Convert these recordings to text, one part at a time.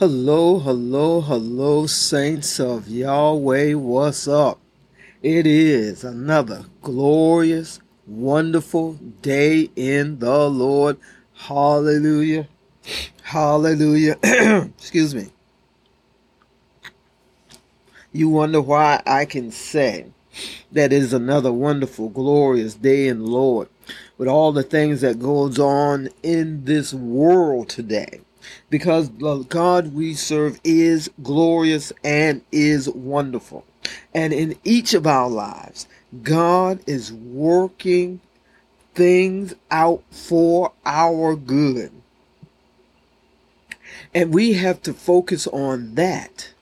Hello, hello, hello, saints of Yahweh. What's up? It is another glorious, wonderful day in the Lord. Hallelujah. Hallelujah. Excuse me. You wonder why I can say that is another wonderful, glorious day in the Lord with all the things that goes on in this world today because the God we serve is glorious and is wonderful. And in each of our lives, God is working things out for our good. And we have to focus on that.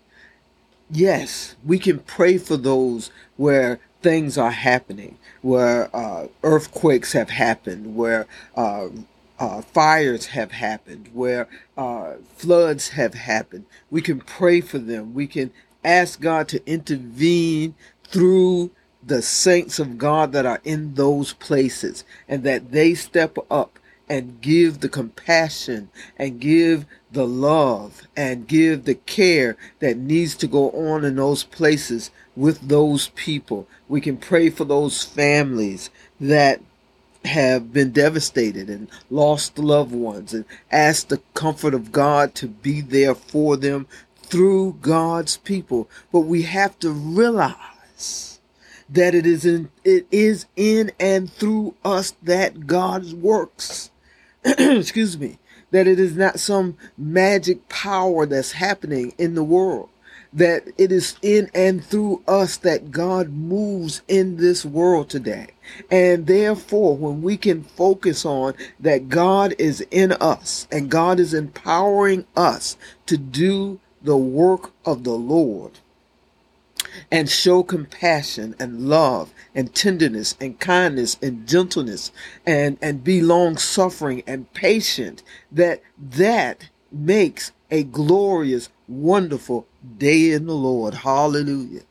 Yes, we can pray for those where things are happening, where uh, earthquakes have happened, where uh, uh, fires have happened, where uh, floods have happened. We can pray for them. We can ask God to intervene through the saints of God that are in those places and that they step up and give the compassion and give the love and give the care that needs to go on in those places with those people. We can pray for those families that have been devastated and lost loved ones and ask the comfort of God to be there for them through God's people. But we have to realize that it is in it is in and through us that God works. Excuse me. That it is not some magic power that's happening in the world that it is in and through us that God moves in this world today. And therefore, when we can focus on that God is in us and God is empowering us to do the work of the Lord and show compassion and love and tenderness and kindness and gentleness and, and be long suffering and patient, that that makes a glorious, wonderful day in the Lord. Hallelujah.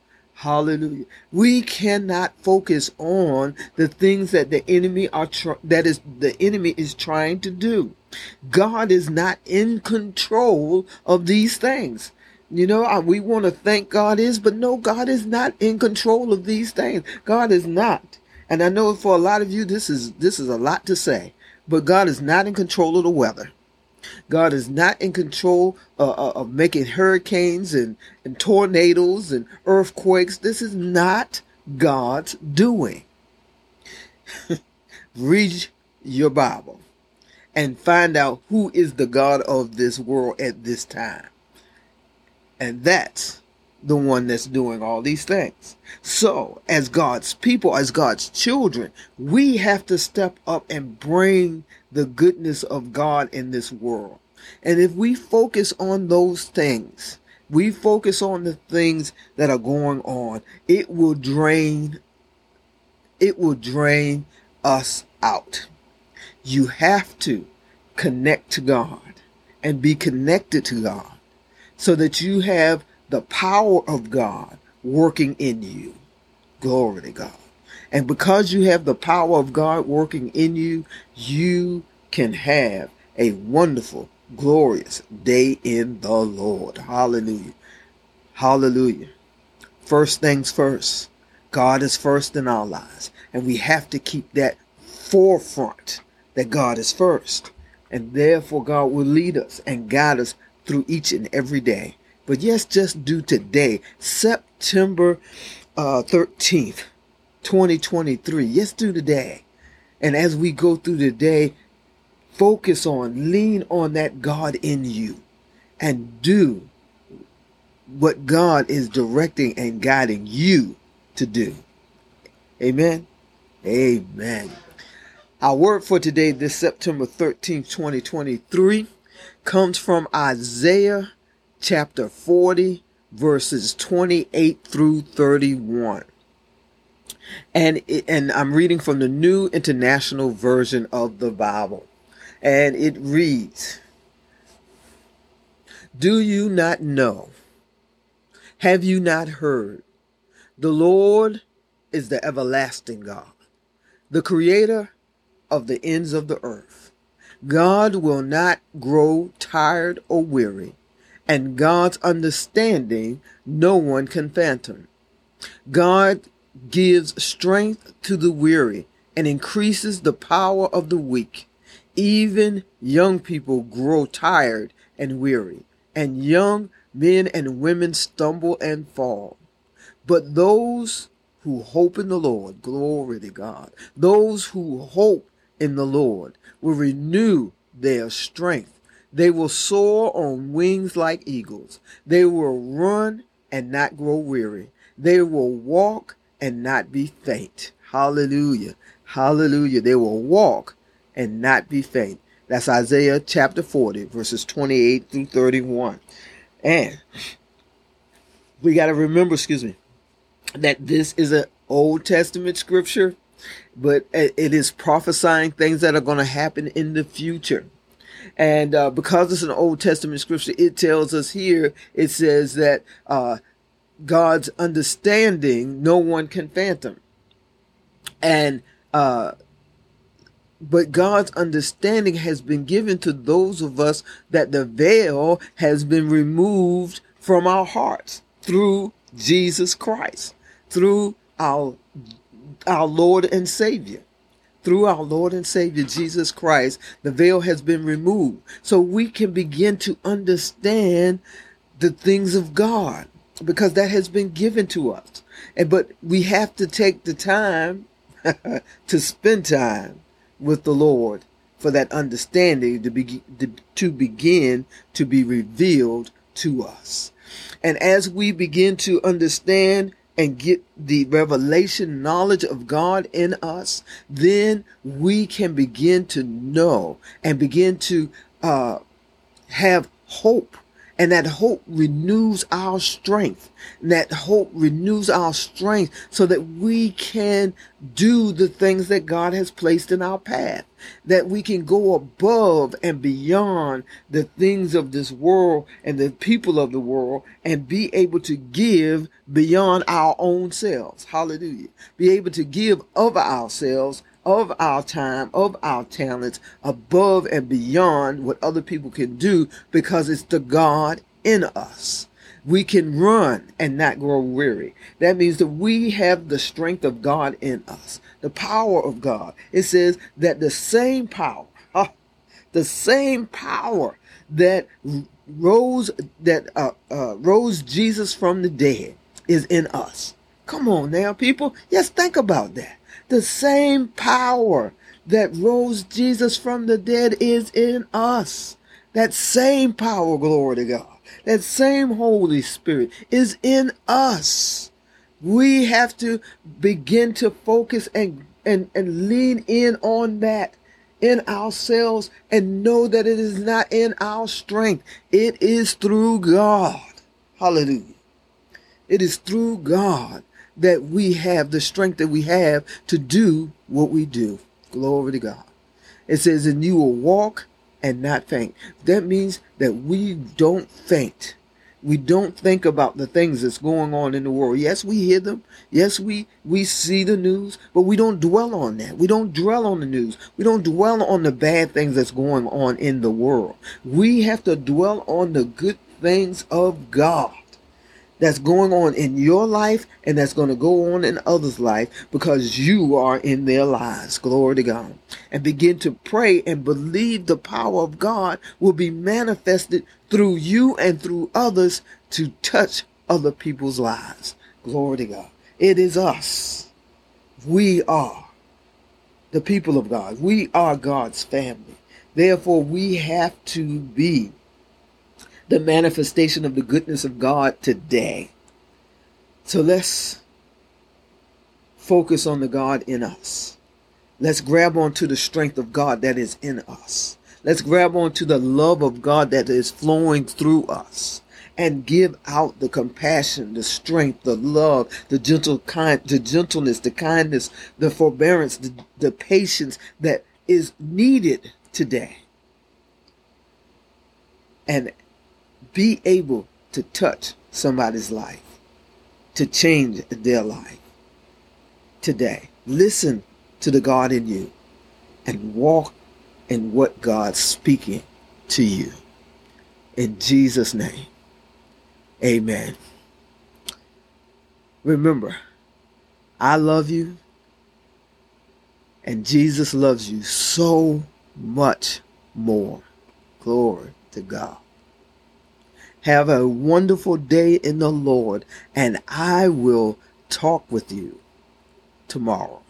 Hallelujah. We cannot focus on the things that the enemy are tr- that is the enemy is trying to do. God is not in control of these things. You know, we want to think God is, but no, God is not in control of these things. God is not. And I know for a lot of you this is this is a lot to say, but God is not in control of the weather. God is not in control uh, uh, of making hurricanes and, and tornadoes and earthquakes. This is not God's doing. Read your Bible and find out who is the God of this world at this time. And that's the one that's doing all these things. So, as God's people, as God's children, we have to step up and bring the goodness of God in this world. And if we focus on those things, we focus on the things that are going on, it will drain it will drain us out. You have to connect to God and be connected to God so that you have the power of God working in you. Glory to God. And because you have the power of God working in you, you can have a wonderful, glorious day in the Lord. Hallelujah. Hallelujah. First things first. God is first in our lives. And we have to keep that forefront that God is first. And therefore, God will lead us and guide us through each and every day. But yes, just do today, September uh, 13th, 2023. Yes, do today. And as we go through the day, focus on, lean on that God in you and do what God is directing and guiding you to do. Amen. Amen. Our word for today, this September 13th, 2023, comes from Isaiah chapter 40, verses 28 through 31. And, it, and I'm reading from the New International Version of the Bible. And it reads Do you not know? Have you not heard? The Lord is the everlasting God, the creator of the ends of the earth. God will not grow tired or weary and God's understanding no one can fathom. God gives strength to the weary and increases the power of the weak. Even young people grow tired and weary, and young men and women stumble and fall. But those who hope in the Lord, glory to God, those who hope in the Lord will renew their strength. They will soar on wings like eagles. They will run and not grow weary. They will walk and not be faint. Hallelujah. Hallelujah. They will walk and not be faint. That's Isaiah chapter 40, verses 28 through 31. And we got to remember, excuse me, that this is an Old Testament scripture, but it is prophesying things that are going to happen in the future. And uh, because it's an Old Testament scripture, it tells us here, it says that uh, God's understanding no one can fathom. And uh, but God's understanding has been given to those of us that the veil has been removed from our hearts through Jesus Christ, through our our Lord and Savior. Through our Lord and Savior Jesus Christ, the veil has been removed. So we can begin to understand the things of God because that has been given to us. And but we have to take the time to spend time with the Lord for that understanding to be to, begin to be revealed to us. And as we begin to understand and get the revelation knowledge of God in us, then we can begin to know and begin to uh, have hope and that hope renews our strength. And that hope renews our strength so that we can do the things that God has placed in our path. That we can go above and beyond the things of this world and the people of the world and be able to give beyond our own selves. Hallelujah. Be able to give of ourselves of our time, of our talents, above and beyond what other people can do because it's the God in us. We can run and not grow weary. That means that we have the strength of God in us, the power of God. It says that the same power, the same power that rose that uh, uh, rose Jesus from the dead is in us. Come on now, people. Yes, think about that. The same power that rose Jesus from the dead is in us. That same power, glory to God. That same Holy Spirit is in us. We have to begin to focus and, and, and lean in on that in ourselves and know that it is not in our strength. It is through God. Hallelujah. It is through God that we have the strength that we have to do what we do. Glory to God. It says, and you will walk and not faint. That means that we don't faint. We don't think about the things that's going on in the world. Yes, we hear them. Yes, we, we see the news, but we don't dwell on that. We don't dwell on the news. We don't dwell on the bad things that's going on in the world. We have to dwell on the good things of God that's going on in your life and that's going to go on in others' life because you are in their lives. Glory to God. And begin to pray and believe the power of God will be manifested through you and through others to touch other people's lives. Glory to God. It is us. We are the people of God. We are God's family. Therefore, we have to be the manifestation of the goodness of God today. So let's focus on the God in us. Let's grab onto the strength of God that is in us. Let's grab onto the love of God that is flowing through us and give out the compassion, the strength, the love, the gentle kind, the gentleness, the kindness, the forbearance, the, the patience that is needed today. And be able to touch somebody's life, to change their life today. Listen to the God in you and walk in what God's speaking to you. In Jesus' name. Amen. Remember, I love you, and Jesus loves you so much more. Glory to God. Have a wonderful day in the Lord, and I will talk with you tomorrow.